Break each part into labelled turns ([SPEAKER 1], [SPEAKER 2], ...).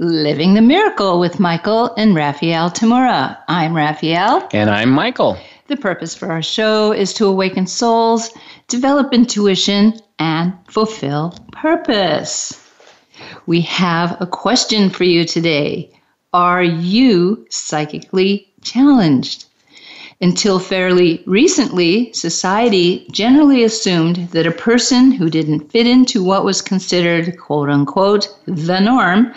[SPEAKER 1] Living the Miracle with Michael and Raphael Tamura. I'm Raphael.
[SPEAKER 2] And I'm Michael.
[SPEAKER 1] The purpose for our show is to awaken souls, develop intuition, and fulfill purpose. We have a question for you today. Are you psychically challenged? Until fairly recently, society generally assumed that a person who didn't fit into what was considered, quote unquote, the norm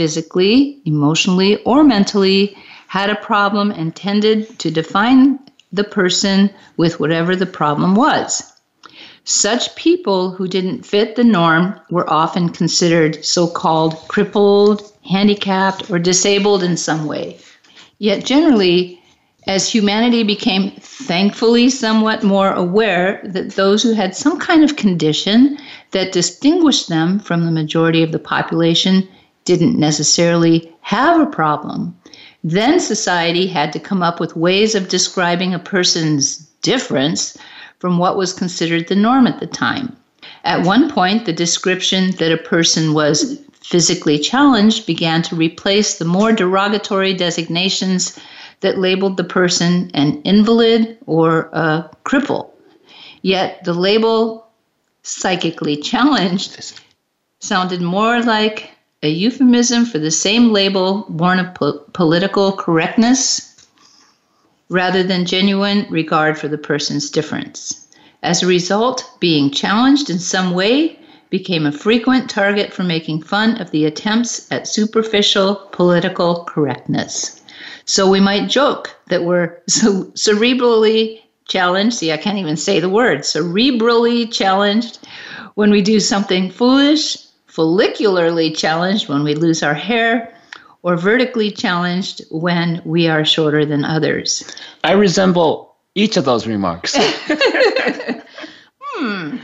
[SPEAKER 1] physically, emotionally, or mentally had a problem and tended to define the person with whatever the problem was. Such people who didn't fit the norm were often considered so called crippled, handicapped, or disabled in some way. Yet, generally, as humanity became thankfully somewhat more aware that those who had some kind of condition that distinguished them from the majority of the population didn't necessarily have a problem. Then society had to come up with ways of describing a person's difference from what was considered the norm at the time. At one point, the description that a person was physically challenged began to replace the more derogatory designations that labeled the person an invalid or a cripple. Yet the label psychically challenged sounded more like a euphemism for the same label born of po- political correctness rather than genuine regard for the person's difference. As a result, being challenged in some way became a frequent target for making fun of the attempts at superficial political correctness. So we might joke that we're so cerebrally challenged. See, I can't even say the word cerebrally challenged when we do something foolish follicularly challenged when we lose our hair, or vertically challenged when we are shorter than others.
[SPEAKER 2] I resemble each of those remarks.
[SPEAKER 1] hmm.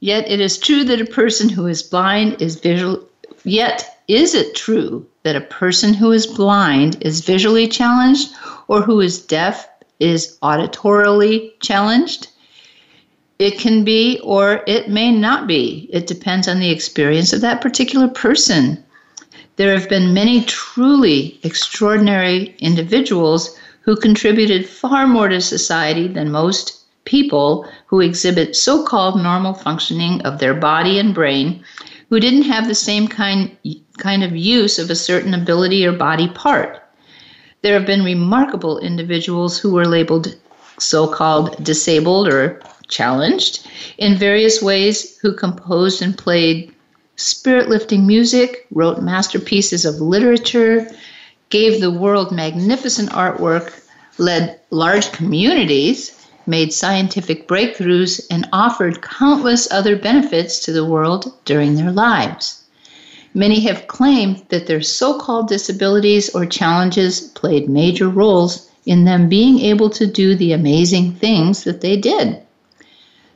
[SPEAKER 1] Yet it is true that a person who is blind is visual. Yet is it true that a person who is blind is visually challenged, or who is deaf is auditorily challenged? It can be or it may not be. It depends on the experience of that particular person. There have been many truly extraordinary individuals who contributed far more to society than most people who exhibit so called normal functioning of their body and brain who didn't have the same kind, kind of use of a certain ability or body part. There have been remarkable individuals who were labeled so called disabled or challenged in various ways, who composed and played spirit lifting music, wrote masterpieces of literature, gave the world magnificent artwork, led large communities, made scientific breakthroughs, and offered countless other benefits to the world during their lives. Many have claimed that their so called disabilities or challenges played major roles in them being able to do the amazing things that they did.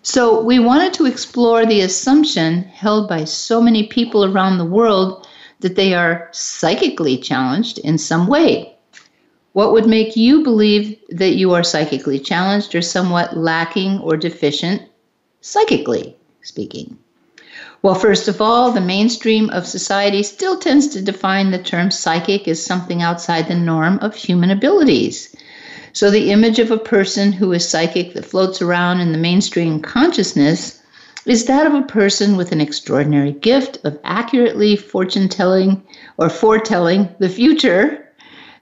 [SPEAKER 1] So, we wanted to explore the assumption held by so many people around the world that they are psychically challenged in some way. What would make you believe that you are psychically challenged or somewhat lacking or deficient, psychically speaking? Well, first of all, the mainstream of society still tends to define the term psychic as something outside the norm of human abilities. So the image of a person who is psychic that floats around in the mainstream consciousness is that of a person with an extraordinary gift of accurately fortune telling or foretelling the future,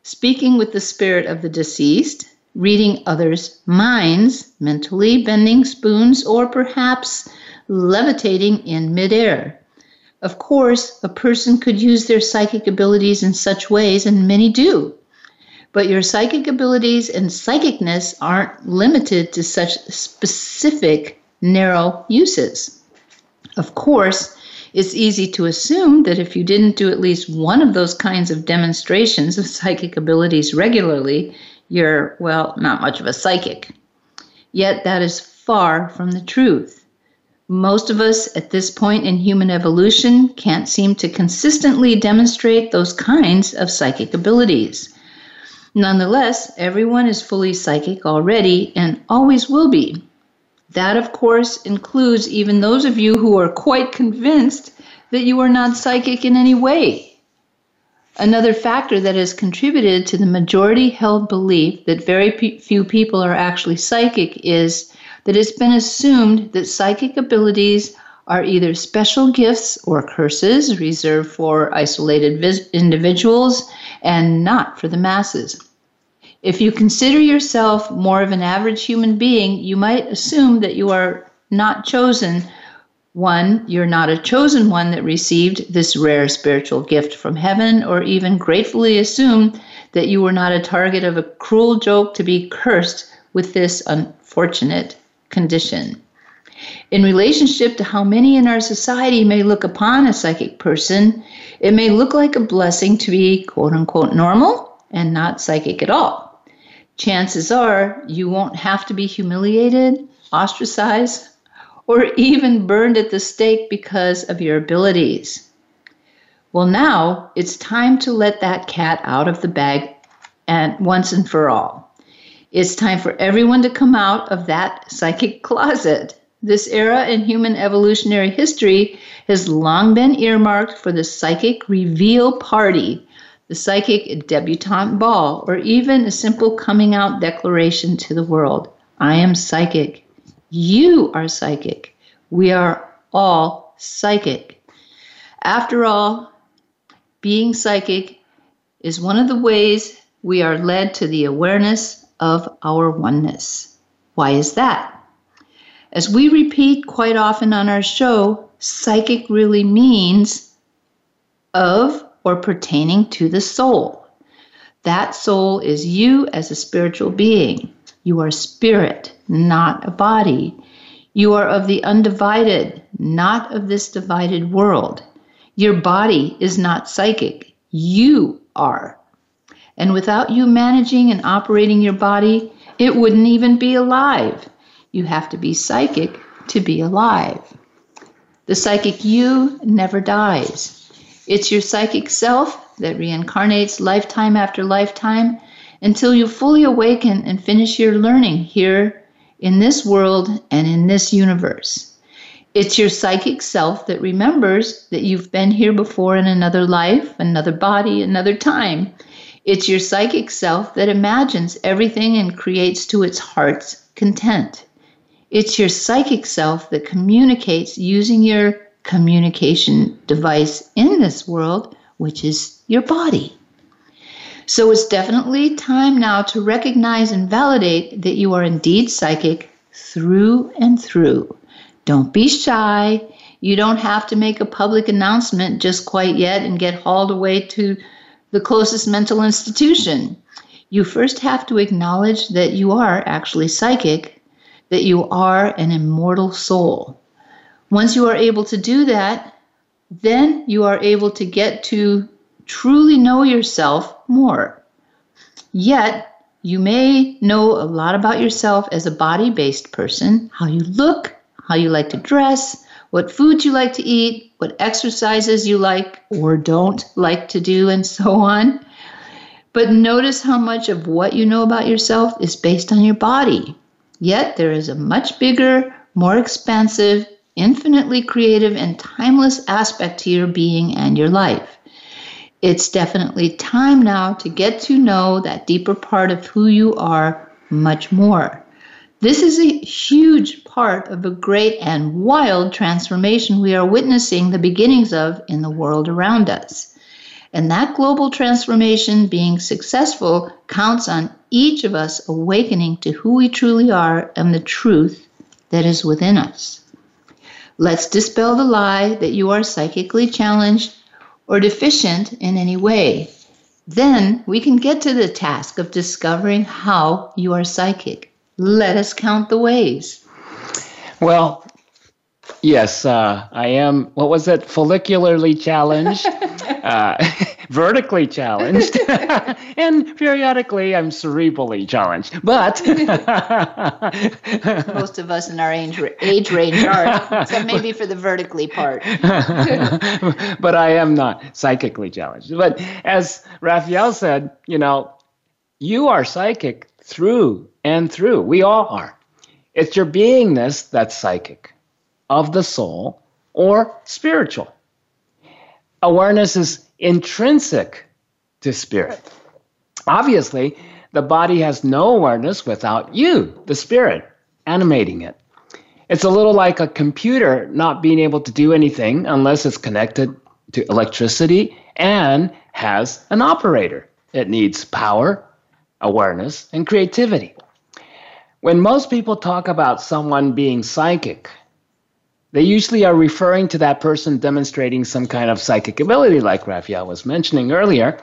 [SPEAKER 1] speaking with the spirit of the deceased, reading others' minds, mentally bending spoons, or perhaps levitating in midair. Of course, a person could use their psychic abilities in such ways, and many do. But your psychic abilities and psychicness aren't limited to such specific narrow uses. Of course, It's easy to assume that if you didn't do at least one of those kinds of demonstrations of psychic abilities regularly, you're, well, not much of a psychic. Yet that is far from the truth. Most of us at this point in human evolution can't seem to consistently demonstrate those kinds of psychic abilities. Nonetheless, everyone is fully psychic already and always will be. That, of course, includes even those of you who are quite convinced that you are not psychic in any way. Another factor that has contributed to the majority held belief that very pe- few people are actually psychic is that it's been assumed that psychic abilities are either special gifts or curses reserved for isolated vis- individuals and not for the masses. If you consider yourself more of an average human being, you might assume that you are not chosen. One, you're not a chosen one that received this rare spiritual gift from heaven, or even gratefully assume that you were not a target of a cruel joke to be cursed with this unfortunate condition. In relationship to how many in our society may look upon a psychic person, it may look like a blessing to be quote unquote normal and not psychic at all chances are you won't have to be humiliated, ostracized, or even burned at the stake because of your abilities. Well, now it's time to let that cat out of the bag and once and for all. It's time for everyone to come out of that psychic closet. This era in human evolutionary history has long been earmarked for the psychic reveal party the psychic debutante ball, or even a simple coming out declaration to the world I am psychic. You are psychic. We are all psychic. After all, being psychic is one of the ways we are led to the awareness of our oneness. Why is that? As we repeat quite often on our show, psychic really means of or pertaining to the soul. That soul is you as a spiritual being. You are spirit, not a body. You are of the undivided, not of this divided world. Your body is not psychic. You are. And without you managing and operating your body, it wouldn't even be alive. You have to be psychic to be alive. The psychic you never dies. It's your psychic self that reincarnates lifetime after lifetime until you fully awaken and finish your learning here in this world and in this universe. It's your psychic self that remembers that you've been here before in another life, another body, another time. It's your psychic self that imagines everything and creates to its heart's content. It's your psychic self that communicates using your communication device in this world, which is your body. So it's definitely time now to recognize and validate that you are indeed psychic through and through. Don't be shy. You don't have to make a public announcement just quite yet and get hauled away to the closest mental institution. You first have to acknowledge that you are actually psychic, that you are an immortal soul. Once you are able to do that, then you are able to get to truly know yourself more. Yet, you may know a lot about yourself as a body based person how you look, how you like to dress, what foods you like to eat, what exercises you like or don't like to do, and so on. But notice how much of what you know about yourself is based on your body. Yet there is a much bigger, more expansive, infinitely creative and timeless aspect to your being and your life. It's definitely time now to get to know that deeper part of who you are much more. This is a huge part of a great and wild transformation we are witnessing the beginnings of in the world around us. And that global transformation being successful counts on each of us awakening to who we truly are and the truth that is within us. Let's dispel the lie that you are psychically challenged or deficient in any way. Then we can get to the task of discovering how you are psychic. Let us count the ways.
[SPEAKER 2] Well, Yes, uh, I am. What was it? Follicularly challenged, uh, vertically challenged, and periodically I'm cerebrally challenged. But
[SPEAKER 1] most of us in our age, age range are, except maybe for the vertically part.
[SPEAKER 2] but I am not psychically challenged. But as Raphael said, you know, you are psychic through and through. We all are. It's your beingness that's psychic of the soul or spiritual. Awareness is intrinsic to spirit. Obviously, the body has no awareness without you, the spirit, animating it. It's a little like a computer not being able to do anything unless it's connected to electricity and has an operator. It needs power, awareness, and creativity. When most people talk about someone being psychic, they usually are referring to that person demonstrating some kind of psychic ability, like Raphael was mentioning earlier.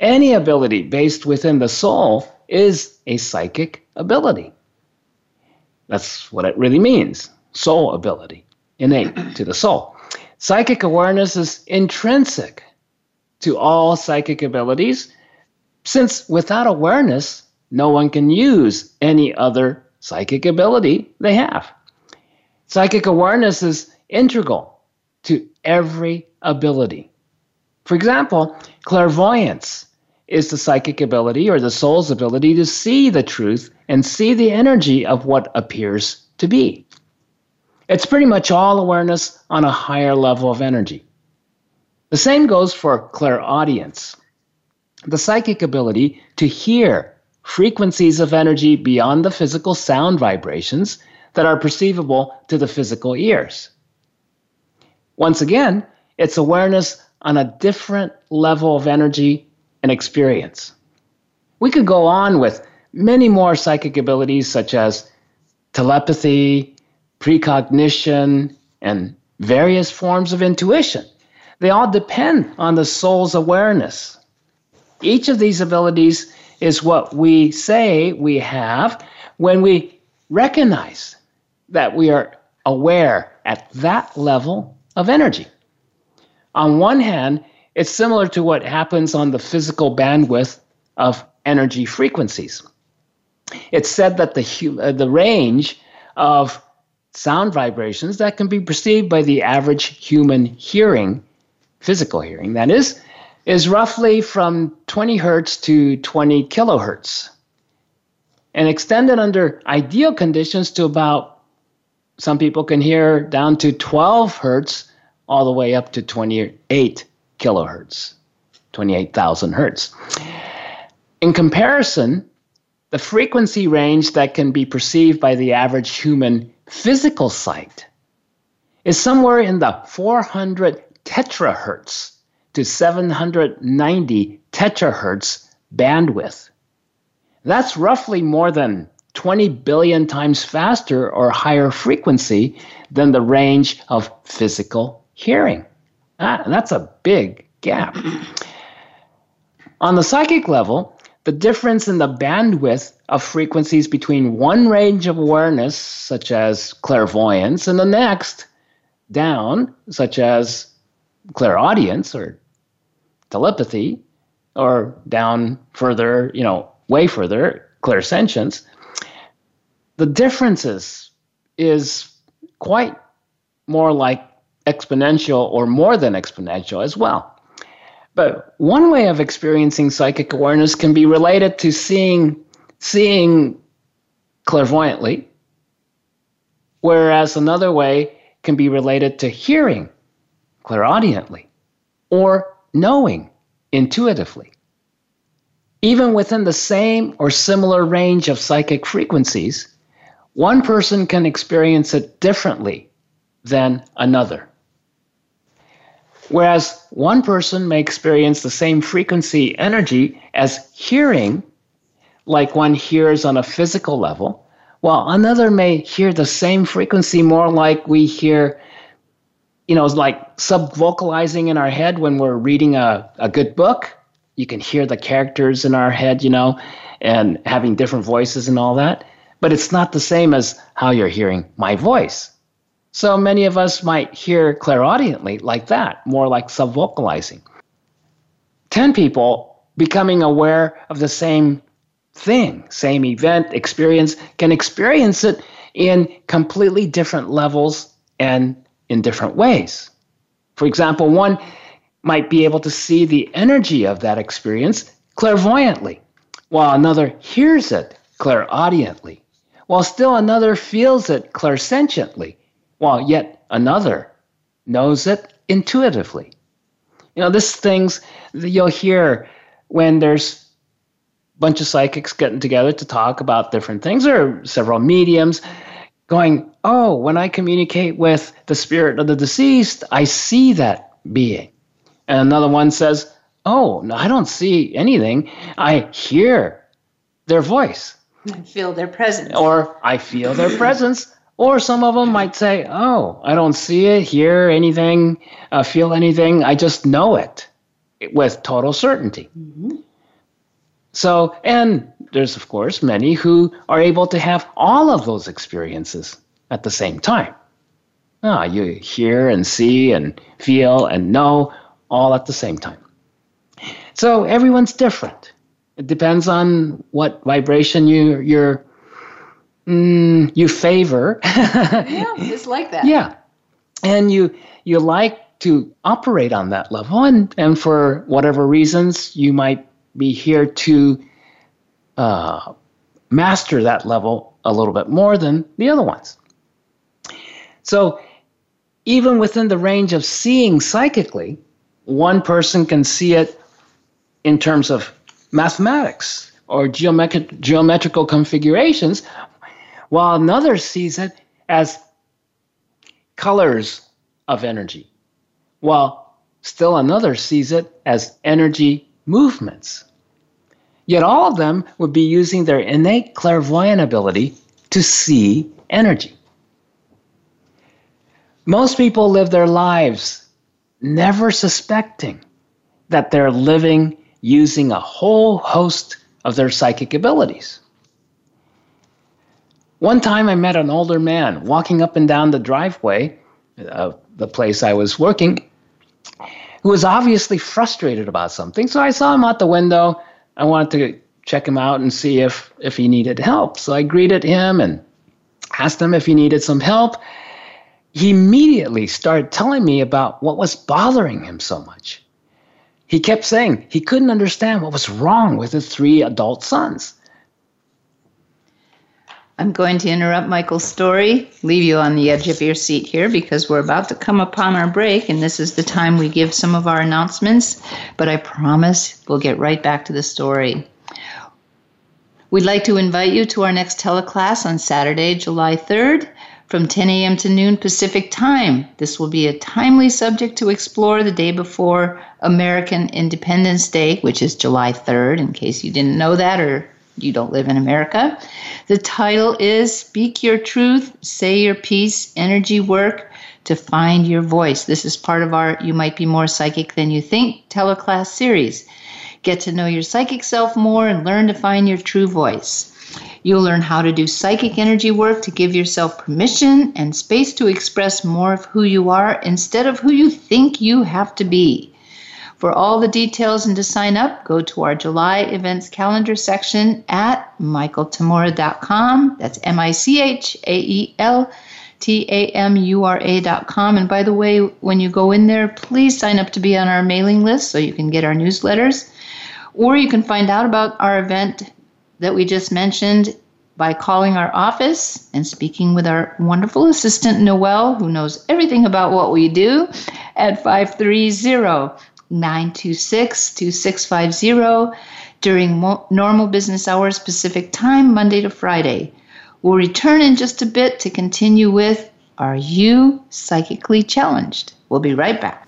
[SPEAKER 2] Any ability based within the soul is a psychic ability. That's what it really means soul ability, innate to the soul. Psychic awareness is intrinsic to all psychic abilities, since without awareness, no one can use any other psychic ability they have. Psychic awareness is integral to every ability. For example, clairvoyance is the psychic ability or the soul's ability to see the truth and see the energy of what appears to be. It's pretty much all awareness on a higher level of energy. The same goes for clairaudience, the psychic ability to hear frequencies of energy beyond the physical sound vibrations that are perceivable to the physical ears. Once again, it's awareness on a different level of energy and experience. We could go on with many more psychic abilities such as telepathy, precognition, and various forms of intuition. They all depend on the soul's awareness. Each of these abilities is what we say we have when we recognize that we are aware at that level of energy. On one hand, it's similar to what happens on the physical bandwidth of energy frequencies. It's said that the, uh, the range of sound vibrations that can be perceived by the average human hearing, physical hearing, that is, is roughly from 20 hertz to 20 kilohertz, and extended under ideal conditions to about some people can hear down to 12 hertz all the way up to 28 kilohertz, 28,000 hertz. In comparison, the frequency range that can be perceived by the average human physical sight is somewhere in the 400 terahertz to 790 terahertz bandwidth. That's roughly more than 20 billion times faster or higher frequency than the range of physical hearing. Ah, that's a big gap. On the psychic level, the difference in the bandwidth of frequencies between one range of awareness, such as clairvoyance, and the next down, such as clairaudience or telepathy, or down further, you know, way further, clairsentience, the differences is quite more like exponential or more than exponential as well. But one way of experiencing psychic awareness can be related to seeing seeing clairvoyantly, whereas another way can be related to hearing clairaudiently or knowing intuitively. Even within the same or similar range of psychic frequencies, one person can experience it differently than another. Whereas one person may experience the same frequency energy as hearing, like one hears on a physical level, while another may hear the same frequency more like we hear, you know, like sub vocalizing in our head when we're reading a, a good book. You can hear the characters in our head, you know, and having different voices and all that but it's not the same as how you're hearing my voice. So many of us might hear clairaudiently like that, more like subvocalizing. 10 people becoming aware of the same thing, same event, experience, can experience it in completely different levels and in different ways. For example, one might be able to see the energy of that experience clairvoyantly, while another hears it clairaudiently, while still another feels it clairsentiently, while yet another knows it intuitively. You know, this things that you'll hear when there's a bunch of psychics getting together to talk about different things, or several mediums going, Oh, when I communicate with the spirit of the deceased, I see that being. And another one says, Oh, no, I don't see anything. I hear their voice.
[SPEAKER 1] I feel their presence.
[SPEAKER 2] Or I feel their presence. Or some of them might say, Oh, I don't see it, hear anything, uh, feel anything. I just know it with total certainty. Mm-hmm. So, and there's, of course, many who are able to have all of those experiences at the same time. Ah, you hear and see and feel and know all at the same time. So everyone's different. It depends on what vibration you you're mm, you favor.
[SPEAKER 1] yeah, it's like that.
[SPEAKER 2] Yeah, and you you like to operate on that level, and and for whatever reasons, you might be here to uh, master that level a little bit more than the other ones. So, even within the range of seeing psychically, one person can see it in terms of mathematics or geometric, geometrical configurations, while another sees it as colors of energy, while still another sees it as energy movements. Yet all of them would be using their innate clairvoyant ability to see energy. Most people live their lives never suspecting that they're living using a whole host of their psychic abilities. One time I met an older man walking up and down the driveway of the place I was working who was obviously frustrated about something. So I saw him out the window. I wanted to check him out and see if, if he needed help. So I greeted him and asked him if he needed some help. He immediately started telling me about what was bothering him so much. He kept saying he couldn't understand what was wrong with his three adult sons.
[SPEAKER 1] I'm going to interrupt Michael's story, leave you on the edge of your seat here because we're about to come upon our break, and this is the time we give some of our announcements. But I promise we'll get right back to the story. We'd like to invite you to our next teleclass on Saturday, July 3rd from 10 a.m. to noon Pacific Time. This will be a timely subject to explore the day before American Independence Day, which is July 3rd, in case you didn't know that or you don't live in America. The title is Speak Your Truth, Say Your Piece, Energy Work to Find Your Voice. This is part of our You Might Be More Psychic Than You Think teleclass series. Get to know your psychic self more and learn to find your true voice. You'll learn how to do psychic energy work to give yourself permission and space to express more of who you are instead of who you think you have to be. For all the details and to sign up, go to our July events calendar section at michaeltamura.com. That's M I C H A E L T A M U R A.com. And by the way, when you go in there, please sign up to be on our mailing list so you can get our newsletters. Or you can find out about our event that we just mentioned by calling our office and speaking with our wonderful assistant, Noel, who knows everything about what we do, at 530 926 2650 during mo- normal business hours Pacific time, Monday to Friday. We'll return in just a bit to continue with Are You Psychically Challenged? We'll be right back.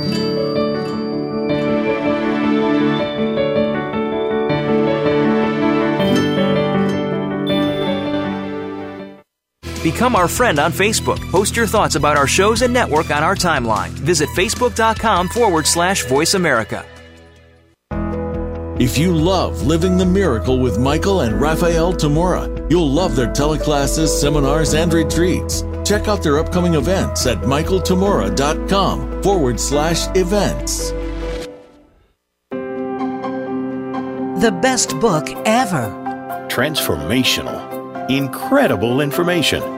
[SPEAKER 3] Become our friend on Facebook. Post your thoughts about our shows and network on our timeline. Visit facebook.com forward slash voice America.
[SPEAKER 4] If you love Living the Miracle with Michael and Raphael Tamura, you'll love their teleclasses, seminars, and retreats. Check out their upcoming events at michaeltamura.com forward slash events.
[SPEAKER 5] The best book ever.
[SPEAKER 6] Transformational. Incredible information.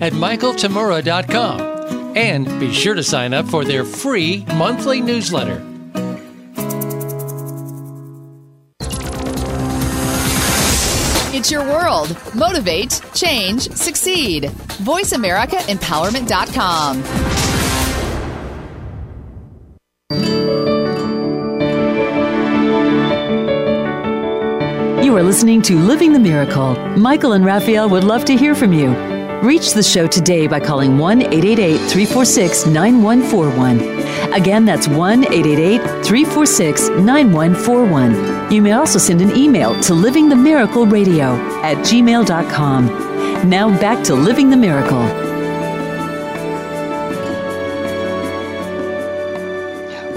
[SPEAKER 7] at michaeltamura.com and be sure to sign up for their free monthly newsletter.
[SPEAKER 8] It's your world. Motivate, change, succeed. VoiceAmericaEmpowerment.com.
[SPEAKER 9] You are listening to Living the Miracle. Michael and Raphael would love to hear from you. Reach the show today by calling 1 888 346 9141. Again, that's 1 888 346 9141. You may also send an email to livingthemiracleradio at gmail.com. Now back to Living the Miracle.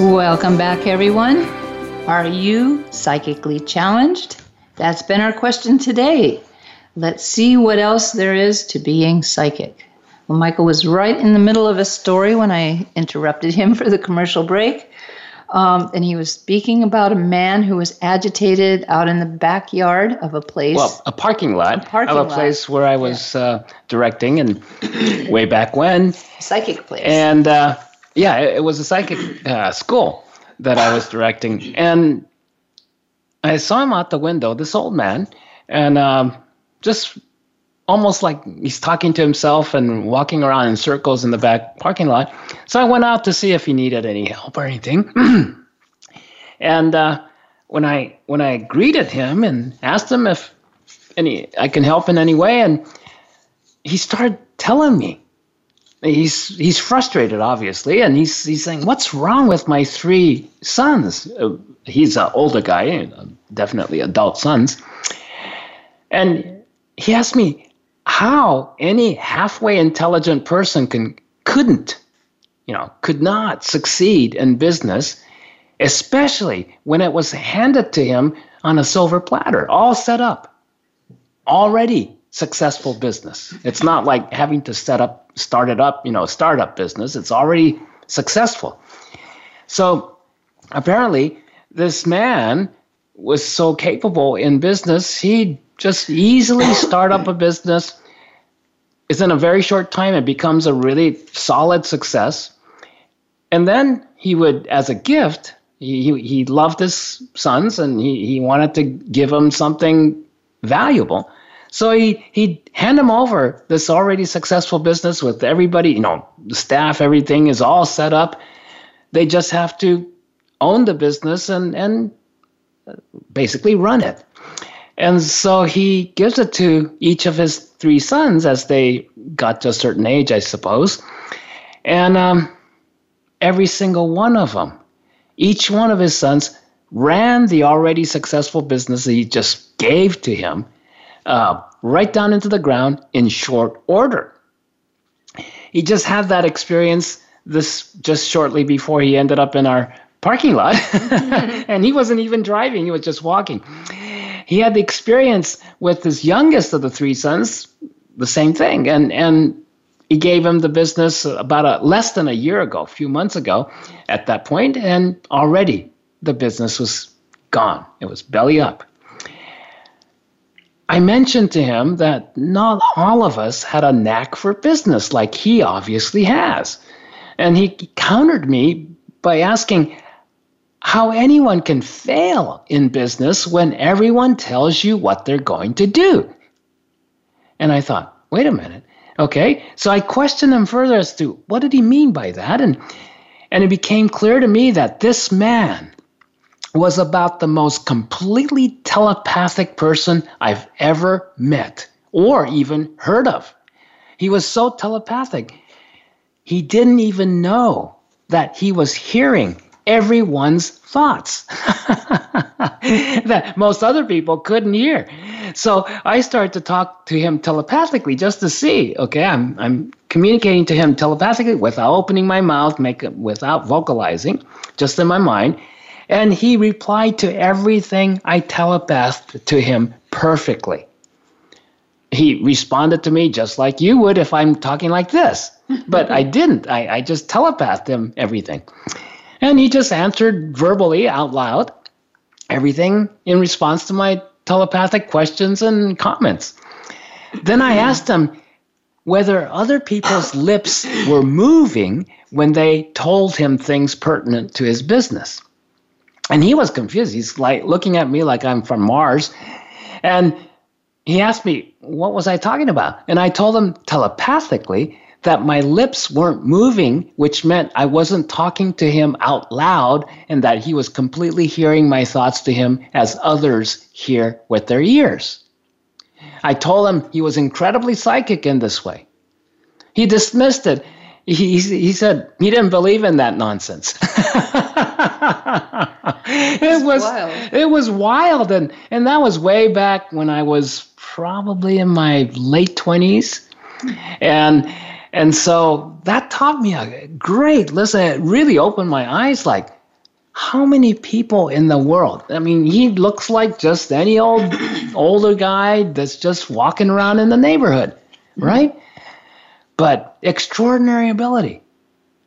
[SPEAKER 1] Welcome back, everyone. Are you psychically challenged? That's been our question today. Let's see what else there is to being psychic. Well, Michael was right in the middle of a story when I interrupted him for the commercial break. Um, and he was speaking about a man who was agitated out in the backyard of a place.
[SPEAKER 2] Well, a parking lot
[SPEAKER 1] A parking
[SPEAKER 2] of a
[SPEAKER 1] lot.
[SPEAKER 2] place where I was uh, directing, and way back when.
[SPEAKER 1] psychic place.
[SPEAKER 2] And uh, yeah, it, it was a psychic uh, school that I was directing, and I saw him out the window, this old man, and um, just almost like he's talking to himself and walking around in circles in the back parking lot. So I went out to see if he needed any help or anything. and uh, when I when I greeted him and asked him if any I can help in any way, and he started telling me he's he's frustrated obviously and he's he's saying what's wrong with my three sons uh, he's an older guy uh, definitely adult sons and he asked me how any halfway intelligent person can couldn't you know could not succeed in business especially when it was handed to him on a silver platter all set up. Already successful business. It's not like having to set up start it up you know startup business. It's already successful. So apparently this man was so capable in business he just easily start up a business it's in a very short time it becomes a really solid success. And then he would as a gift he, he, he loved his sons and he, he wanted to give them something valuable. So he he'd hand them over this already successful business with everybody you know the staff everything is all set up. They just have to own the business and and basically run it and so he gives it to each of his three sons as they got to a certain age, I suppose. And um, every single one of them, each one of his sons ran the already successful business that he just gave to him uh, right down into the ground in short order. He just had that experience this just shortly before he ended up in our parking lot. and he wasn't even driving, he was just walking he had the experience with his youngest of the three sons, the same thing, and and he gave him the business about a less than a year ago, a few months ago, at that point, and already the business was gone. It was belly up. I mentioned to him that not all of us had a knack for business like he obviously has. And he countered me by asking, how anyone can fail in business when everyone tells you what they're going to do. And I thought, wait a minute. Okay. So I questioned him further as to what did he mean by that? And and it became clear to me that this man was about the most completely telepathic person I've ever met or even heard of. He was so telepathic. He didn't even know that he was hearing everyone's thoughts that most other people couldn't hear. So I started to talk to him telepathically just to see, okay, I'm, I'm communicating to him telepathically without opening my mouth, make without vocalizing, just in my mind. And he replied to everything I telepathed to him perfectly. He responded to me just like you would if I'm talking like this. But I didn't. I, I just telepathed him everything. And he just answered verbally out loud everything in response to my telepathic questions and comments. Then I hmm. asked him whether other people's lips were moving when they told him things pertinent to his business. And he was confused. He's like looking at me like I'm from Mars. And he asked me, What was I talking about? And I told him telepathically that my lips weren't moving, which meant I wasn't talking to him out loud and that he was completely hearing my thoughts to him as others hear with their ears. I told him he was incredibly psychic in this way. He dismissed it. He, he said he didn't believe in that nonsense. it was wild. it was wild and and that was way back when I was probably in my late 20s and and so that taught me a great listen. It really opened my eyes like, how many people in the world? I mean, he looks like just any old older guy that's just walking around in the neighborhood, mm-hmm. right? But extraordinary ability.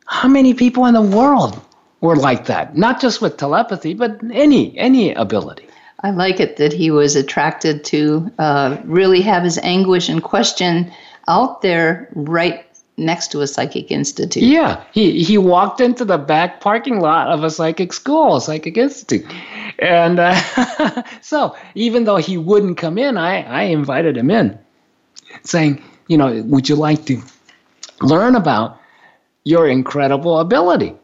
[SPEAKER 2] How many people in the world were like that? Not just with telepathy, but any any ability.
[SPEAKER 1] I like it that he was attracted to uh, really have his anguish and question out there right next to a psychic institute.
[SPEAKER 2] Yeah, he he walked into the back parking lot of a psychic school, a psychic institute, and uh, so even though he wouldn't come in, I I invited him in, saying, you know, would you like to learn about your incredible ability?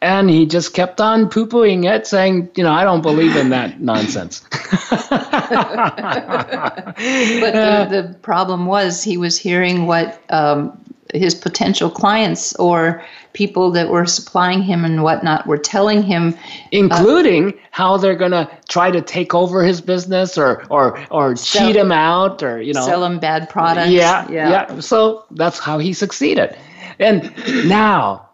[SPEAKER 2] And he just kept on poo pooing it, saying, you know, I don't believe in that nonsense. but
[SPEAKER 1] the, the, problem was he was hearing what um, his potential clients or people that were supplying him and whatnot were telling him uh,
[SPEAKER 2] including uh, how they're going to try to take over his business or or or sell, cheat him out or you know.
[SPEAKER 1] Sell him bad products.
[SPEAKER 2] Yeah, yeah. yeah. So that's how he succeeded. And now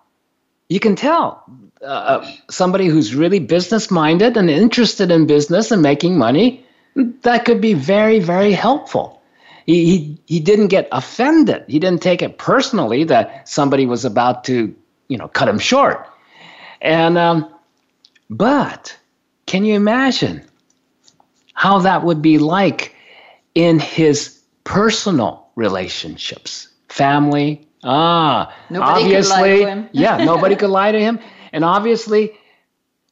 [SPEAKER 2] you can tell uh, uh somebody who's really business minded and interested in business and making money that could be very very helpful he, he, he didn't get offended. He didn't take it personally that somebody was about to, you know, cut him short. And, um, but can you imagine how that would be like in his personal relationships, family? Ah,
[SPEAKER 1] nobody
[SPEAKER 2] obviously, yeah, nobody could lie to him. And obviously,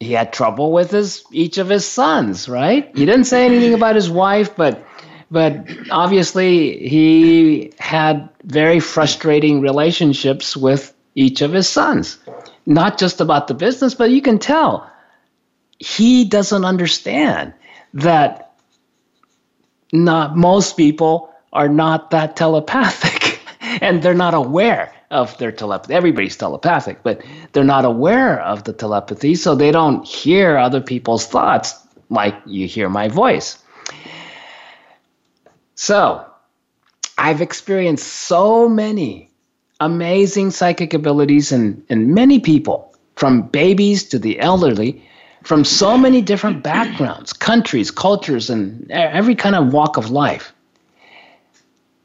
[SPEAKER 2] he had trouble with his each of his sons, right? He didn't say anything about his wife, but but obviously he had very frustrating relationships with each of his sons. Not just about the business but you can tell he doesn't understand that not most people are not that telepathic and they're not aware of their telepathy. Everybody's telepathic but they're not aware of the telepathy so they don't hear other people's thoughts like you hear my voice so, I've experienced so many amazing psychic abilities in, in many people, from babies to the elderly, from so many different backgrounds, countries, cultures, and every kind of walk of life.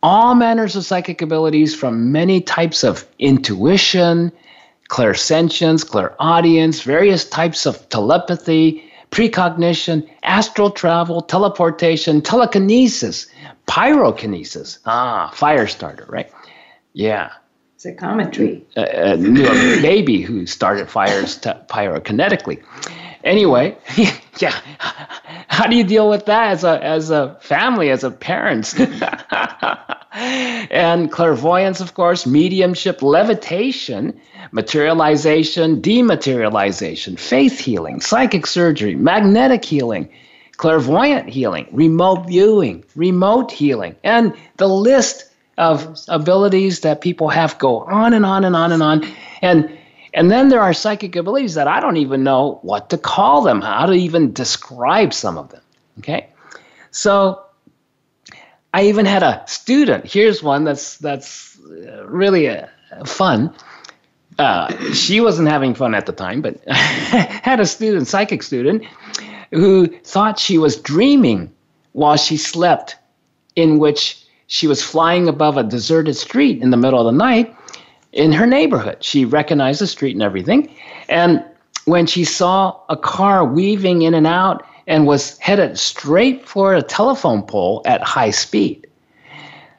[SPEAKER 2] All manners of psychic abilities from many types of intuition, clairsentience, clairaudience, various types of telepathy, precognition, astral travel, teleportation, telekinesis, pyrokinesis. Ah, fire starter, right? Yeah.
[SPEAKER 1] Psychometry.
[SPEAKER 2] A, a, knew a baby who started fires t- pyrokinetically. Anyway, yeah. How do you deal with that as a as a family, as a parents? and clairvoyance, of course, mediumship, levitation, materialization, dematerialization, faith healing, psychic surgery, magnetic healing, clairvoyant healing, remote viewing, remote healing, and the list of abilities that people have go on and on and on and on. And and then there are psychic abilities that I don't even know what to call them, how to even describe some of them. Okay? So I even had a student. Here's one that's that's really uh, fun. Uh, she wasn't having fun at the time, but had a student, psychic student, who thought she was dreaming while she slept, in which she was flying above a deserted street in the middle of the night in her neighborhood. She recognized the street and everything. And when she saw a car weaving in and out and was headed straight for a telephone pole at high speed,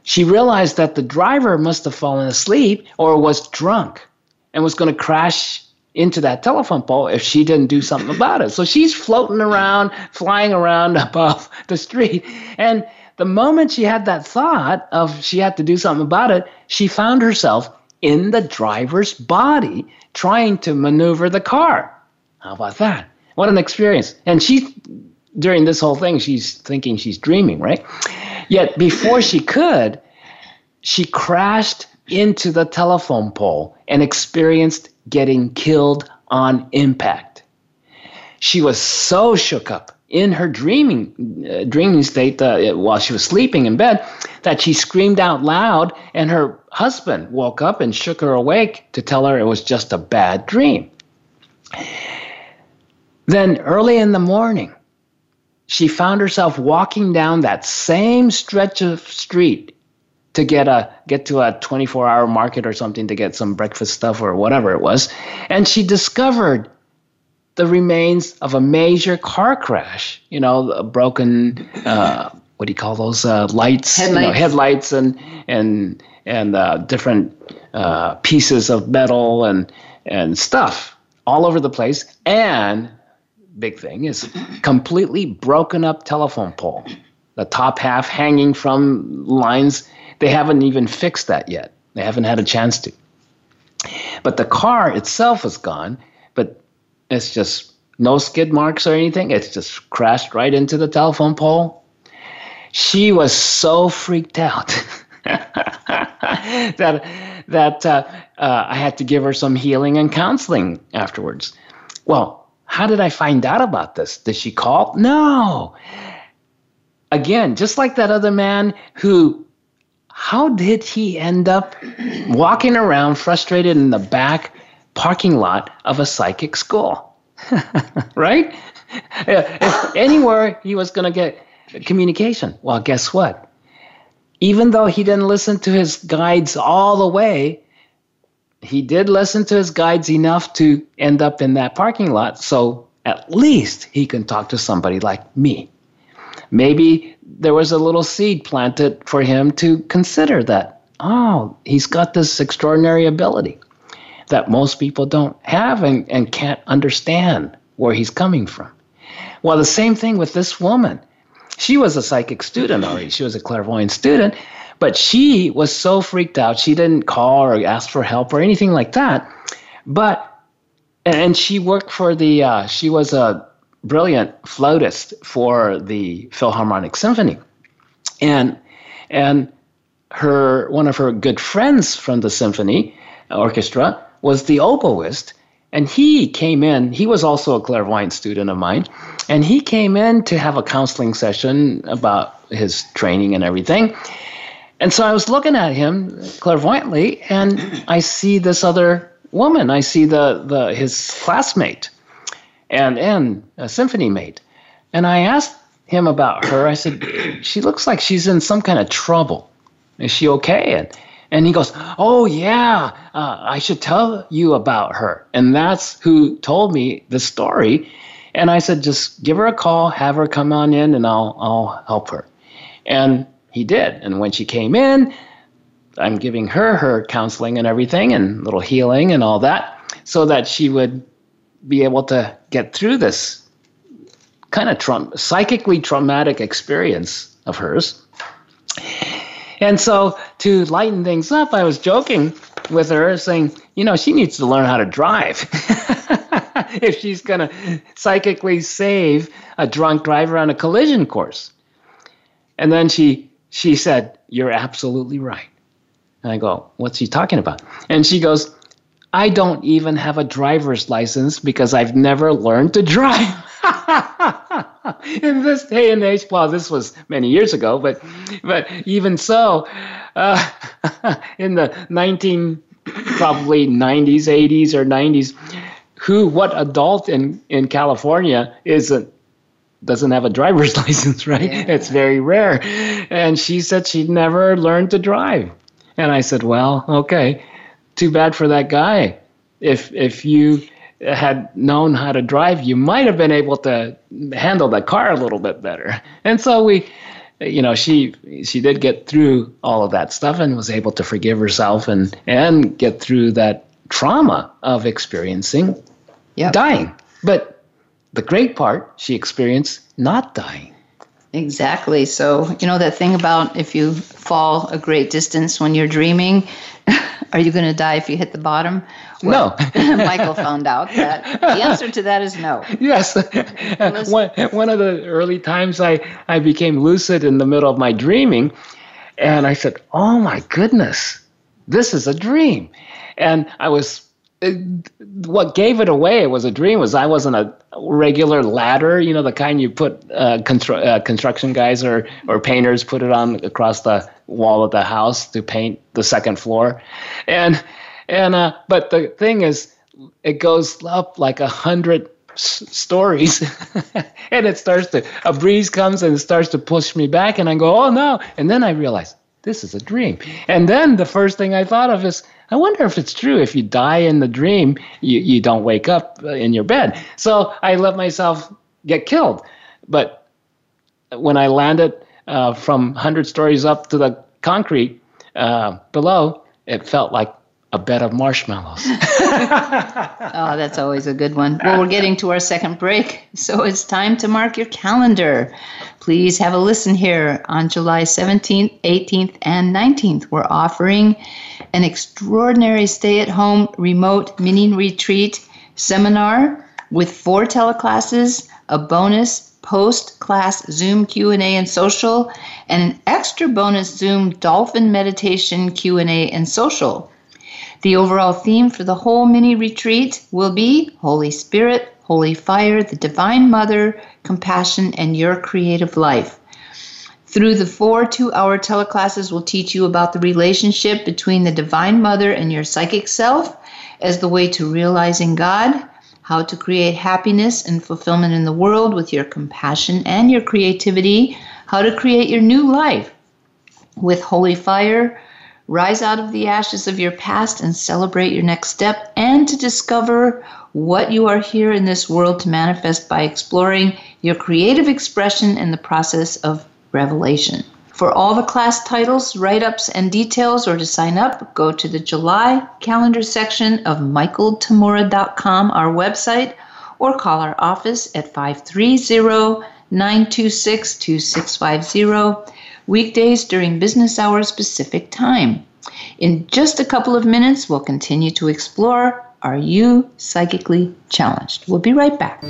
[SPEAKER 2] she realized that the driver must have fallen asleep or was drunk and was going to crash into that telephone pole if she didn't do something about it. So she's floating around, flying around above the street. And the moment she had that thought of she had to do something about it, she found herself in the driver's body trying to maneuver the car. How about that? What an experience. And she, during this whole thing, she's thinking she's dreaming, right? Yet before she could, she crashed into the telephone pole and experienced getting killed on impact. She was so shook up in her dreaming uh, dreaming state uh, while she was sleeping in bed that she screamed out loud and her husband woke up and shook her awake to tell her it was just a bad dream then early in the morning she found herself walking down that same stretch of street to get a get to a 24 hour market or something to get some breakfast stuff or whatever it was and she discovered the remains of a major car crash. You know, a broken uh, what do you call those uh, lights?
[SPEAKER 1] Headlights.
[SPEAKER 2] You know, headlights and and and uh, different uh, pieces of metal and and stuff all over the place. And big thing is completely broken up telephone pole. The top half hanging from lines. They haven't even fixed that yet. They haven't had a chance to. But the car itself is gone. But it's just no skid marks or anything. It's just crashed right into the telephone pole. She was so freaked out that that uh, uh, I had to give her some healing and counseling afterwards. Well, how did I find out about this? Did she call? No. Again, just like that other man who, how did he end up walking around frustrated in the back parking lot of a psychic school. right? If anywhere he was going to get communication. Well, guess what? Even though he didn't listen to his guides all the way, he did listen to his guides enough to end up in that parking lot. So at least he can talk to somebody like me. Maybe there was a little seed planted for him to consider that, oh, he's got this extraordinary ability that most people don't have and, and can't understand where he's coming from. Well, the same thing with this woman. She was a psychic student already, she was a clairvoyant student, but she was so freaked out, she didn't call or ask for help or anything like that. But, and she worked for the, uh, she was a brilliant flautist for the Philharmonic Symphony. And, and her, one of her good friends from the symphony uh, orchestra was the oboist, and he came in. He was also a clairvoyant student of mine, and he came in to have a counseling session about his training and everything. And so I was looking at him clairvoyantly, and I see this other woman. I see the, the his classmate, and and a symphony mate, and I asked him about her. I said, "She looks like she's in some kind of trouble. Is she okay?" And and he goes, Oh, yeah, uh, I should tell you about her. And that's who told me the story. And I said, Just give her a call, have her come on in, and I'll, I'll help her. And he did. And when she came in, I'm giving her her counseling and everything, and little healing and all that, so that she would be able to get through this kind of tra- psychically traumatic experience of hers. And so to lighten things up, I was joking with her, saying, you know, she needs to learn how to drive. if she's going to psychically save a drunk driver on a collision course. And then she she said, "You're absolutely right. And I go, What's she talking about? And she goes, I don't even have a driver's license because I've never learned to drive. in this day and age, well, this was many years ago, but but even so, uh, in the 19 probably 90s, 80s, or 90s, who what adult in in California isn't doesn't have a driver's license, right? Yeah. It's very rare. And she said she'd never learned to drive. And I said, "Well, okay. Too bad for that guy. If if you had known how to drive, you might have been able to handle the car a little bit better." And so we you know, she she did get through all of that stuff and was able to forgive herself and and get through that trauma of experiencing yep. dying. But the great part, she experienced not dying.
[SPEAKER 1] Exactly. So, you know, that thing about if you fall a great distance when you're dreaming, are you going to die if you hit the bottom?
[SPEAKER 2] Well,
[SPEAKER 1] no. Michael found out that the answer to that is no.
[SPEAKER 2] Yes. one, one of the early times I, I became lucid in the middle of my dreaming, and I said, Oh my goodness, this is a dream. And I was what gave it away was a dream was I wasn't a regular ladder, you know, the kind you put uh, constru- uh, construction guys or or painters put it on across the wall of the house to paint the second floor, and and uh, but the thing is, it goes up like a hundred s- stories, and it starts to a breeze comes and it starts to push me back, and I go, oh no, and then I realize this is a dream, and then the first thing I thought of is I wonder if it's true. If you die in the dream, you, you don't wake up in your bed. So I let myself get killed. But when I landed uh, from 100 stories up to the concrete uh, below, it felt like a bed of marshmallows.
[SPEAKER 1] oh, that's always a good one. Well, we're getting to our second break, so it's time to mark your calendar. Please have a listen here. On July 17th, 18th, and 19th, we're offering an extraordinary stay-at-home remote mini retreat seminar with four teleclasses, a bonus post-class Zoom Q&A and social, and an extra bonus Zoom dolphin meditation Q&A and social. The overall theme for the whole mini retreat will be Holy Spirit, Holy Fire, the Divine Mother, Compassion, and Your Creative Life. Through the four two hour teleclasses, we'll teach you about the relationship between the Divine Mother and your psychic self as the way to realizing God, how to create happiness and fulfillment in the world with your compassion and your creativity, how to create your new life with Holy Fire rise out of the ashes of your past and celebrate your next step, and to discover what you are here in this world to manifest by exploring your creative expression in the process of revelation. For all the class titles, write ups, and details, or to sign up, go to the July calendar section of michaeltamura.com, our website, or call our office at 530 926 2650 weekdays during business hours Pacific time. In just a couple of minutes, we'll continue to explore Are You Psychically Challenged? We'll be right back.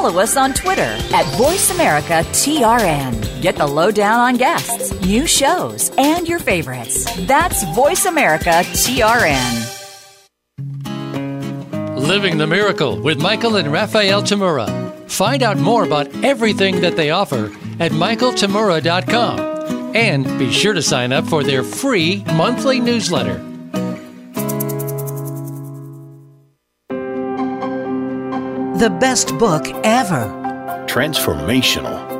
[SPEAKER 10] follow us on Twitter at VoiceAmericaTRN. Get the lowdown on guests, new shows, and your favorites. That's Voice America TRN.
[SPEAKER 7] Living the Miracle with Michael and Raphael Tamura. Find out more about everything that they offer at michaeltamura.com. And be sure to sign up for their free monthly newsletter.
[SPEAKER 5] The best book ever.
[SPEAKER 6] Transformational.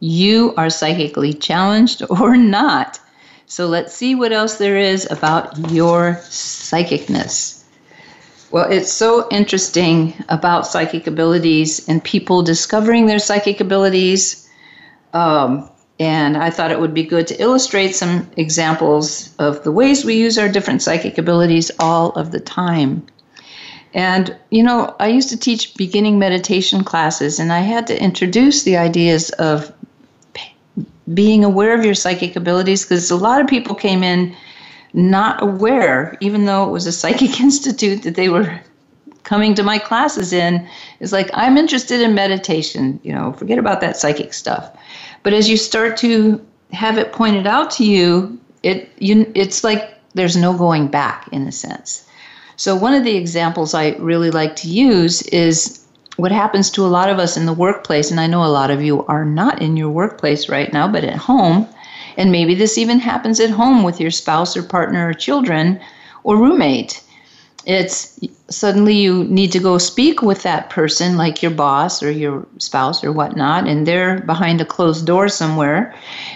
[SPEAKER 1] you are psychically challenged or not. So let's see what else there is about your psychicness. Well, it's so interesting about psychic abilities and people discovering their psychic abilities. Um, and I thought it would be good to illustrate some examples of the ways we use our different psychic abilities all of the time. And, you know, I used to teach beginning meditation classes, and I had to introduce the ideas of being aware of your psychic abilities because a lot of people came in not aware, even though it was a psychic institute that they were coming to my classes in. Is like, I'm interested in meditation, you know, forget about that psychic stuff. But as you start to have it pointed out to you, it you it's like there's no going back in a sense. So, one of the examples I really like to use is what happens to a lot of us in the workplace. And I know a lot of you are not in your workplace right now, but at home. And maybe this even happens at home with your spouse or partner or children or roommate. It's suddenly you need to go speak with that person, like your boss or your spouse or whatnot, and they're behind a closed door somewhere.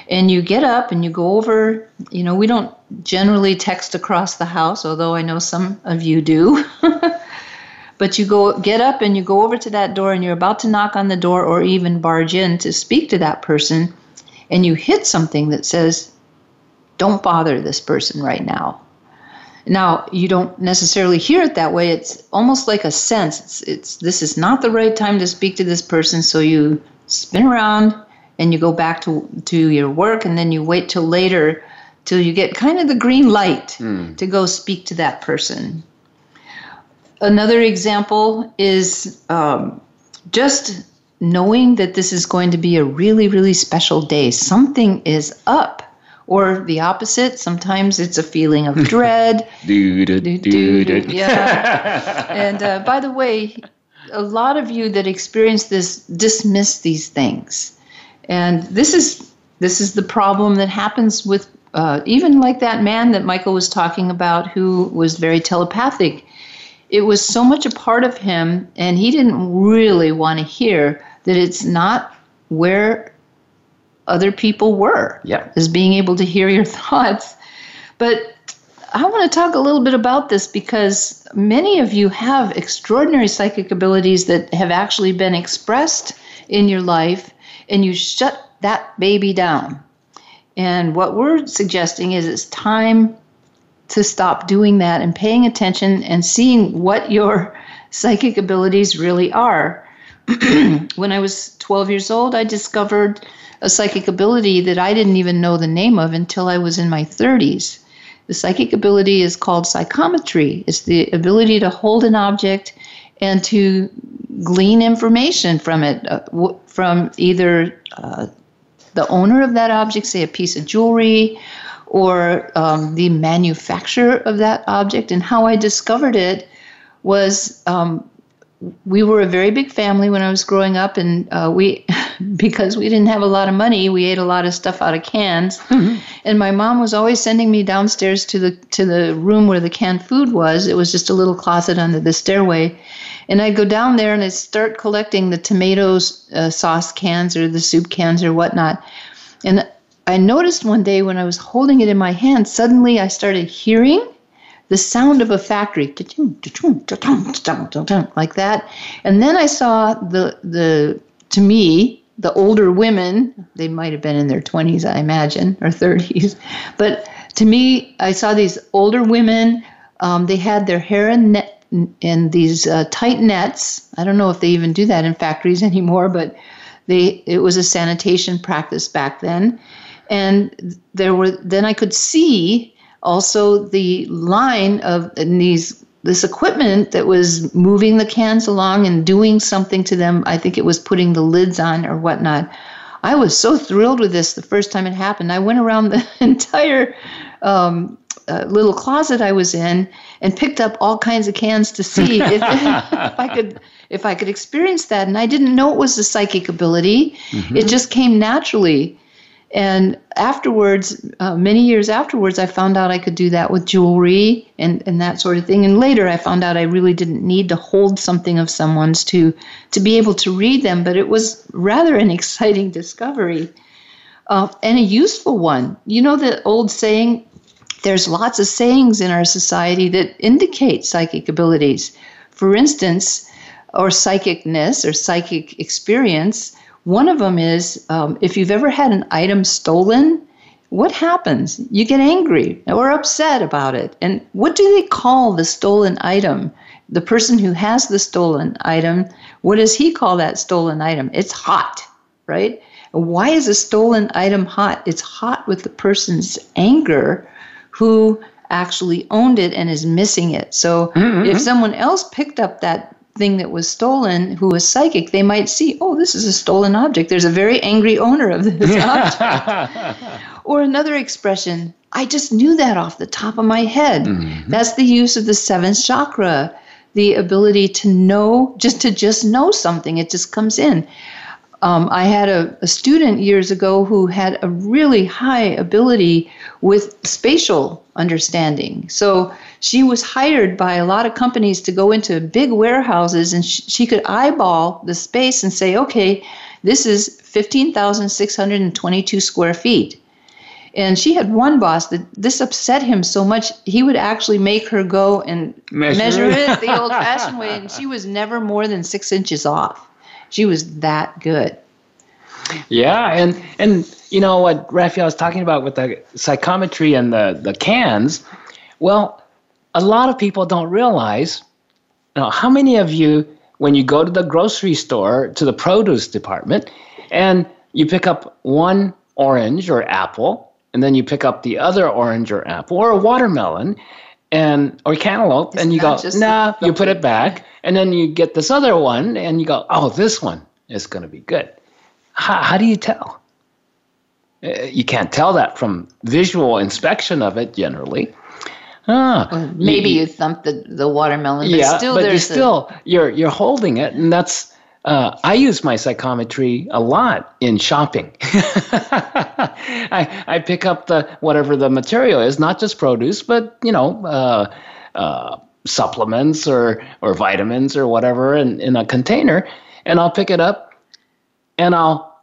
[SPEAKER 1] And you get up and you go over, you know, we don't generally text across the house, although I know some of you do. but you go get up and you go over to that door and you're about to knock on the door or even barge in to speak to that person. And you hit something that says don't bother this person right now. Now you don't necessarily hear it that way. It's almost like a sense. It's, it's this is not the right time to speak to this person. So you spin around and you go back to to your work and then you wait till later till you get kind of the green light mm. to go speak to that person. Another example is um, just knowing that this is going to be a really, really special day. Something is up. Or the opposite, sometimes it's a feeling of dread. Yeah. and uh, by the way, a lot of you that experience this dismiss these things. And this is this is the problem that happens with uh, even like that man that Michael was talking about who was very telepathic, it was so much a part of him, and he didn't really want to hear that it's not where other people were.
[SPEAKER 2] Yeah.
[SPEAKER 1] Is being able to hear your thoughts. But I want to talk a little bit about this because many of you have extraordinary psychic abilities that have actually been expressed in your life, and you shut that baby down and what we're suggesting is it's time to stop doing that and paying attention and seeing what your psychic abilities really are. when I was 12 years old, I discovered a psychic ability that I didn't even know the name of until I was in my 30s. The psychic ability is called psychometry. It's the ability to hold an object and to glean information from it, uh, w- from either uh, the owner of that object, say a piece of jewelry, or um, the manufacture of that object. And how I discovered it was um, we were a very big family when I was growing up, and uh, we, because we didn't have a lot of money, we ate a lot of stuff out of cans. Mm-hmm. And my mom was always sending me downstairs to the to the room where the canned food was. It was just a little closet under the stairway, and I'd go down there and I'd start collecting the tomatoes uh, sauce cans or the soup cans or whatnot. And I noticed one day when I was holding it in my hand, suddenly I started hearing the sound of a factory, like that. And then I saw the the to me the older women. They might have been in their twenties, I imagine, or thirties, but to me, I saw these older women. Um, they had their hair in net in these uh, tight nets. I don't know if they even do that in factories anymore, but they it was a sanitation practice back then, and there were then I could see also the line of these this equipment that was moving the cans along and doing something to them. I think it was putting the lids on or whatnot. I was so thrilled with this the first time it happened. I went around the entire um, uh, little closet I was in and picked up all kinds of cans to see if, if, I could if I could experience that. And I didn't know it was a psychic ability. Mm-hmm. It just came naturally. And afterwards, uh, many years afterwards, I found out I could do that with jewelry and, and that sort of thing. And later, I found out I really didn't need to hold something of someone's to to be able to read them. But it was rather an exciting discovery uh, and a useful one. You know the old saying, there's lots of sayings in our society that indicate psychic abilities. For instance, or psychicness or psychic experience. One of them is um, if you've ever had an item stolen, what happens? You get angry or upset about it. And what do they call the stolen item? The person who has the stolen item, what does he call that stolen item? It's hot, right? Why is a stolen item hot? It's hot with the person's anger who actually owned it and is missing it. So mm-hmm. if someone else picked up that thing that was stolen who was psychic, they might see, oh, this is a stolen object. There's a very angry owner of this object. or another expression, I just knew that off the top of my head. Mm-hmm. That's the use of the seventh chakra, the ability to know, just to just know something. It just comes in. Um, I had a, a student years ago who had a really high ability with spatial understanding. So she was hired by a lot of companies to go into big warehouses and sh- she could eyeball the space and say, okay, this is 15,622 square feet. And she had one boss that this upset him so much, he would actually make her go and measure, measure it the old fashioned way. And she was never more than six inches off. She was that good.
[SPEAKER 2] Yeah, and and you know what Raphael was talking about with the psychometry and the the cans. Well, a lot of people don't realize. You know, how many of you, when you go to the grocery store to the produce department, and you pick up one orange or apple, and then you pick up the other orange or apple or a watermelon, and or cantaloupe, it's and you go, nah, you put it back, and then you get this other one, and you go, oh, this one is going to be good. How, how do you tell? Uh, you can't tell that from visual inspection of it generally.
[SPEAKER 1] Ah, well, maybe you, you thump the, the watermelon, but
[SPEAKER 2] yeah,
[SPEAKER 1] still
[SPEAKER 2] but
[SPEAKER 1] you're
[SPEAKER 2] still a... you're you're holding it, and that's uh, I use my psychometry a lot in shopping. I, I pick up the whatever the material is, not just produce, but you know, uh, uh, supplements or or vitamins or whatever in, in a container, and I'll pick it up, and I'll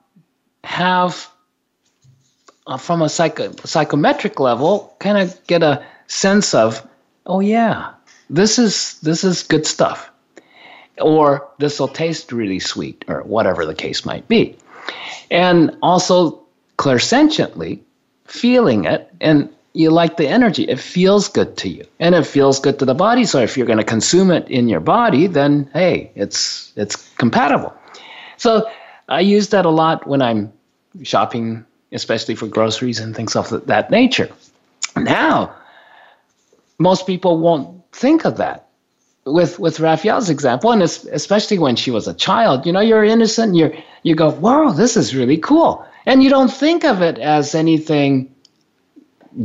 [SPEAKER 2] have uh, from a psycho, psychometric level, kind of get a sense of, oh yeah, this is this is good stuff or this will taste really sweet, or whatever the case might be. And also clairsentiently feeling it, and you like the energy. It feels good to you, and it feels good to the body. So if you're going to consume it in your body, then hey, it's it's compatible. So I use that a lot when I'm shopping, especially for groceries and things of that nature. Now, most people won't think of that with with Raphael's example, and especially when she was a child, you know, you're innocent. You you go, wow, this is really cool, and you don't think of it as anything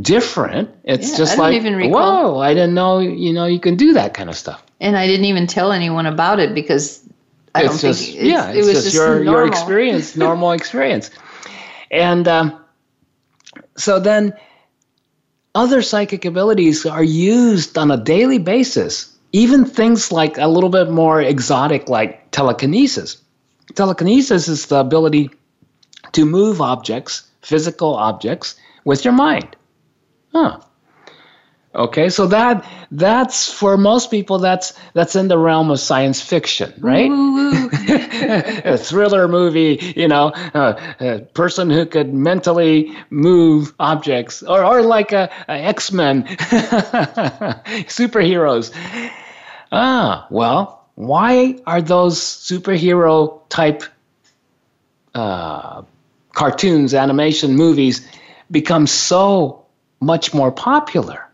[SPEAKER 2] different. It's yeah, just like, whoa, I didn't know, you know, you can do that kind of stuff.
[SPEAKER 1] And I didn't even tell anyone about it because I
[SPEAKER 2] it's
[SPEAKER 1] don't
[SPEAKER 2] just,
[SPEAKER 1] think
[SPEAKER 2] it's, yeah,
[SPEAKER 1] it was
[SPEAKER 2] just,
[SPEAKER 1] just
[SPEAKER 2] your
[SPEAKER 1] normal.
[SPEAKER 2] your experience, normal experience, and um, so then other psychic abilities are used on a daily basis even things like a little bit more exotic, like telekinesis. Telekinesis is the ability to move objects, physical objects, with your mind. Huh. Okay, so that that's for most people that's that's in the realm of science fiction, right? a thriller movie, you know, uh, a person who could mentally move objects, or or like a, a X Men superheroes. Ah, well, why are those superhero type uh, cartoons, animation, movies become so much more popular.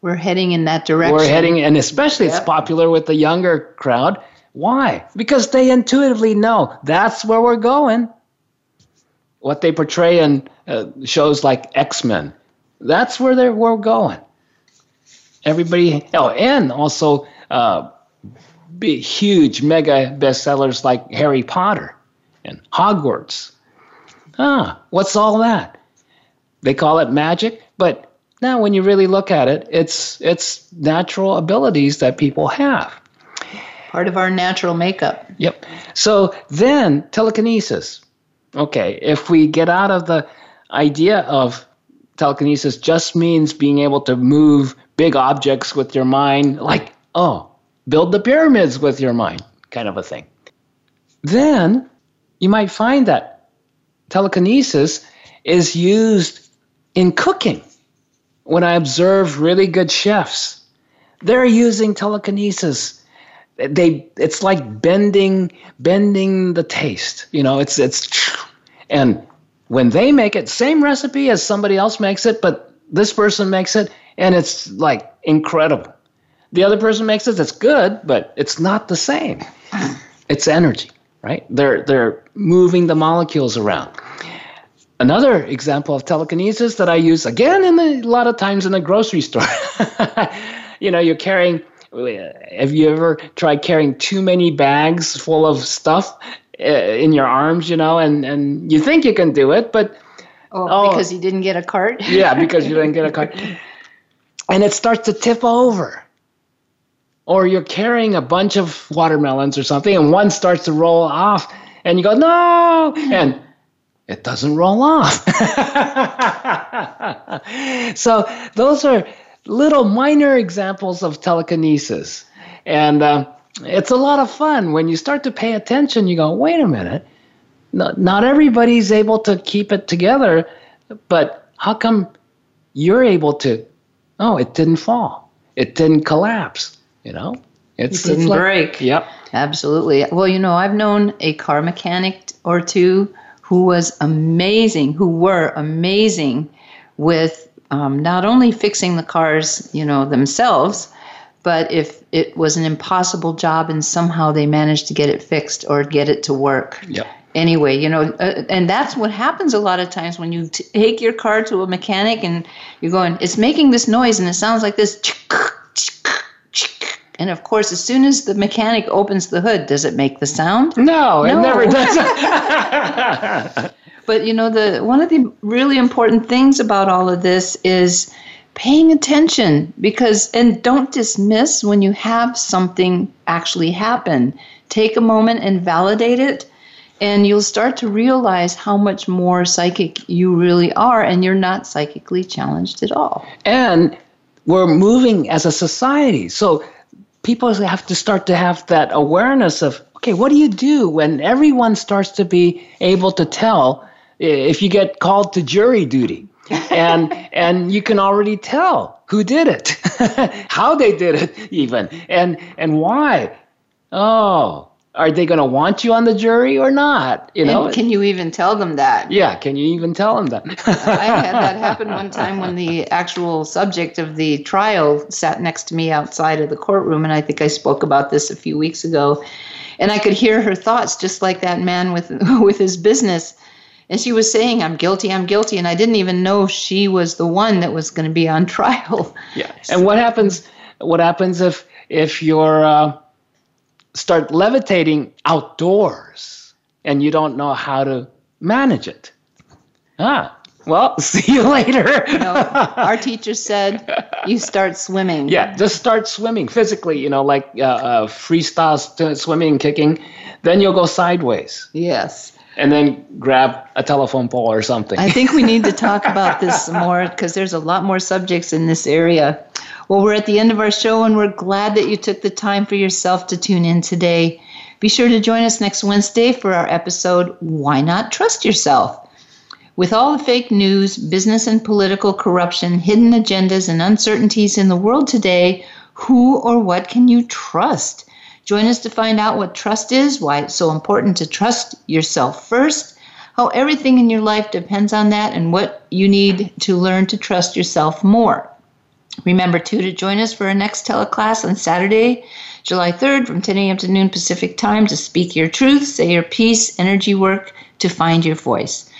[SPEAKER 1] We're heading in that direction.
[SPEAKER 2] We're heading, and especially
[SPEAKER 1] Yep.
[SPEAKER 2] it's popular with the younger crowd. Why? Because they intuitively know that's where we're going. What they portray in uh, shows like X Men, that's where they're, we're going. Everybody, oh, and also uh, big, huge mega bestsellers like Harry Potter and Hogwarts. Ah, what's all that? They call it magic, but now when you really look at it, it's it's natural abilities that people have.
[SPEAKER 1] Part of our natural makeup.
[SPEAKER 2] Yep. So then telekinesis. Okay, if we get out of the idea of telekinesis just means being able to move big objects with your mind, like, oh, build the pyramids with your mind, kind of a thing. Then you might find that telekinesis is used in cooking. When I observe really good chefs, they're using telekinesis. They it's like bending bending the taste. You know, it's it's and when they make it, same recipe as somebody else makes it, but this person makes it and it's like incredible. The other person makes it, it's good, but it's not the same. It's energy, right? They're they're moving the molecules around. Another example of telekinesis that I use again in the, a lot of times in the grocery store. you know, you're carrying. Have you ever tried carrying too many bags full of stuff uh, in your arms? You know, and and you think you can do it, but
[SPEAKER 1] Oh, because you didn't get a cart?
[SPEAKER 2] yeah, because you didn't get a cart, and it starts to tip over. Or you're carrying a bunch of watermelons or something, and one starts to roll off, and you go no, and it doesn't roll off. so those are little minor examples of telekinesis, and uh, it's a lot of fun when you start to pay attention. You go, wait a minute, not, not everybody's able to keep it together, but how come you're able to? Oh, it didn't fall. It didn't collapse. You know,
[SPEAKER 1] It didn't
[SPEAKER 2] like-
[SPEAKER 1] break.
[SPEAKER 2] Yep.
[SPEAKER 1] Absolutely. Well, you know, I've known a car mechanic or two who was amazing, who were amazing with um, not only fixing the cars, you know, themselves, but if it was an impossible job and somehow they managed to get it fixed or get it to work.
[SPEAKER 2] Yep.
[SPEAKER 1] Anyway, you know, uh, and that's what happens a lot of times when you t- take your car to a mechanic and you're going, it's making this noise and it sounds like this. And of course, as soon as the mechanic opens the hood, does it make the sound?
[SPEAKER 2] No, it never does.
[SPEAKER 1] But you know, the one of the really important things about all of this is paying attention because and don't dismiss when you have something actually happen. Take a moment and validate it and you'll start to realize how much more psychic you really are and you're not psychically challenged at all.
[SPEAKER 2] and we're moving as a society. So people have to start to have that awareness of okay, what do you do when everyone starts to be able to tell if you get called to jury duty? and and you can already tell who did it, how they did it, even, and and why. Oh, are they going to want you on the jury or not? You know,
[SPEAKER 1] and can you even tell them that?
[SPEAKER 2] yeah. Can you even tell them that?
[SPEAKER 1] I had that happen one time when the actual subject of the trial sat next to me outside of the courtroom, and I think I spoke about this a few weeks ago. And I could hear her thoughts, just like that man with with his business. And she was saying, "I'm guilty, I'm guilty," and I didn't even know she was the one that was going to be on trial.
[SPEAKER 2] Yeah. And what happens? What happens if if you're uh, start levitating outdoors and you don't know how to manage it? Ah. Well, see you later.
[SPEAKER 1] No, our teacher said, "You start swimming."
[SPEAKER 2] Yeah, just start swimming physically. You know, like uh, uh, freestyle st- swimming, kicking. Then you'll go sideways,
[SPEAKER 1] Yes.
[SPEAKER 2] and then grab a telephone pole or something.
[SPEAKER 1] I think we need to talk about this more because there's a lot more subjects in this area. Well, we're at the end of our show, and we're glad that you took the time for yourself to tune in today. Be sure to join us next Wednesday for our episode, Why Not Trust Yourself? With all the fake news, business and political corruption, hidden agendas, and uncertainties in the world today, who or what can you trust? Join us to find out what trust is, why it's so important to trust yourself first, how everything in your life depends on that, and what you need to learn to trust yourself more. Remember, too, to join us for our next teleclass on Saturday, July 3rd from 10 a.m. to noon Pacific time to speak your truth, say your piece, energy work to find your voice.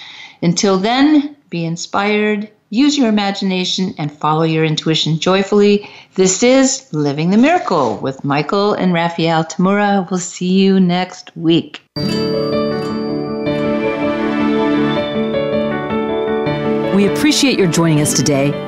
[SPEAKER 1] Until then, be inspired, use your imagination, and follow your intuition joyfully. This is Living the Miracle with Michael and Raphael Tamura. We'll see you next week.
[SPEAKER 9] We appreciate your joining us today.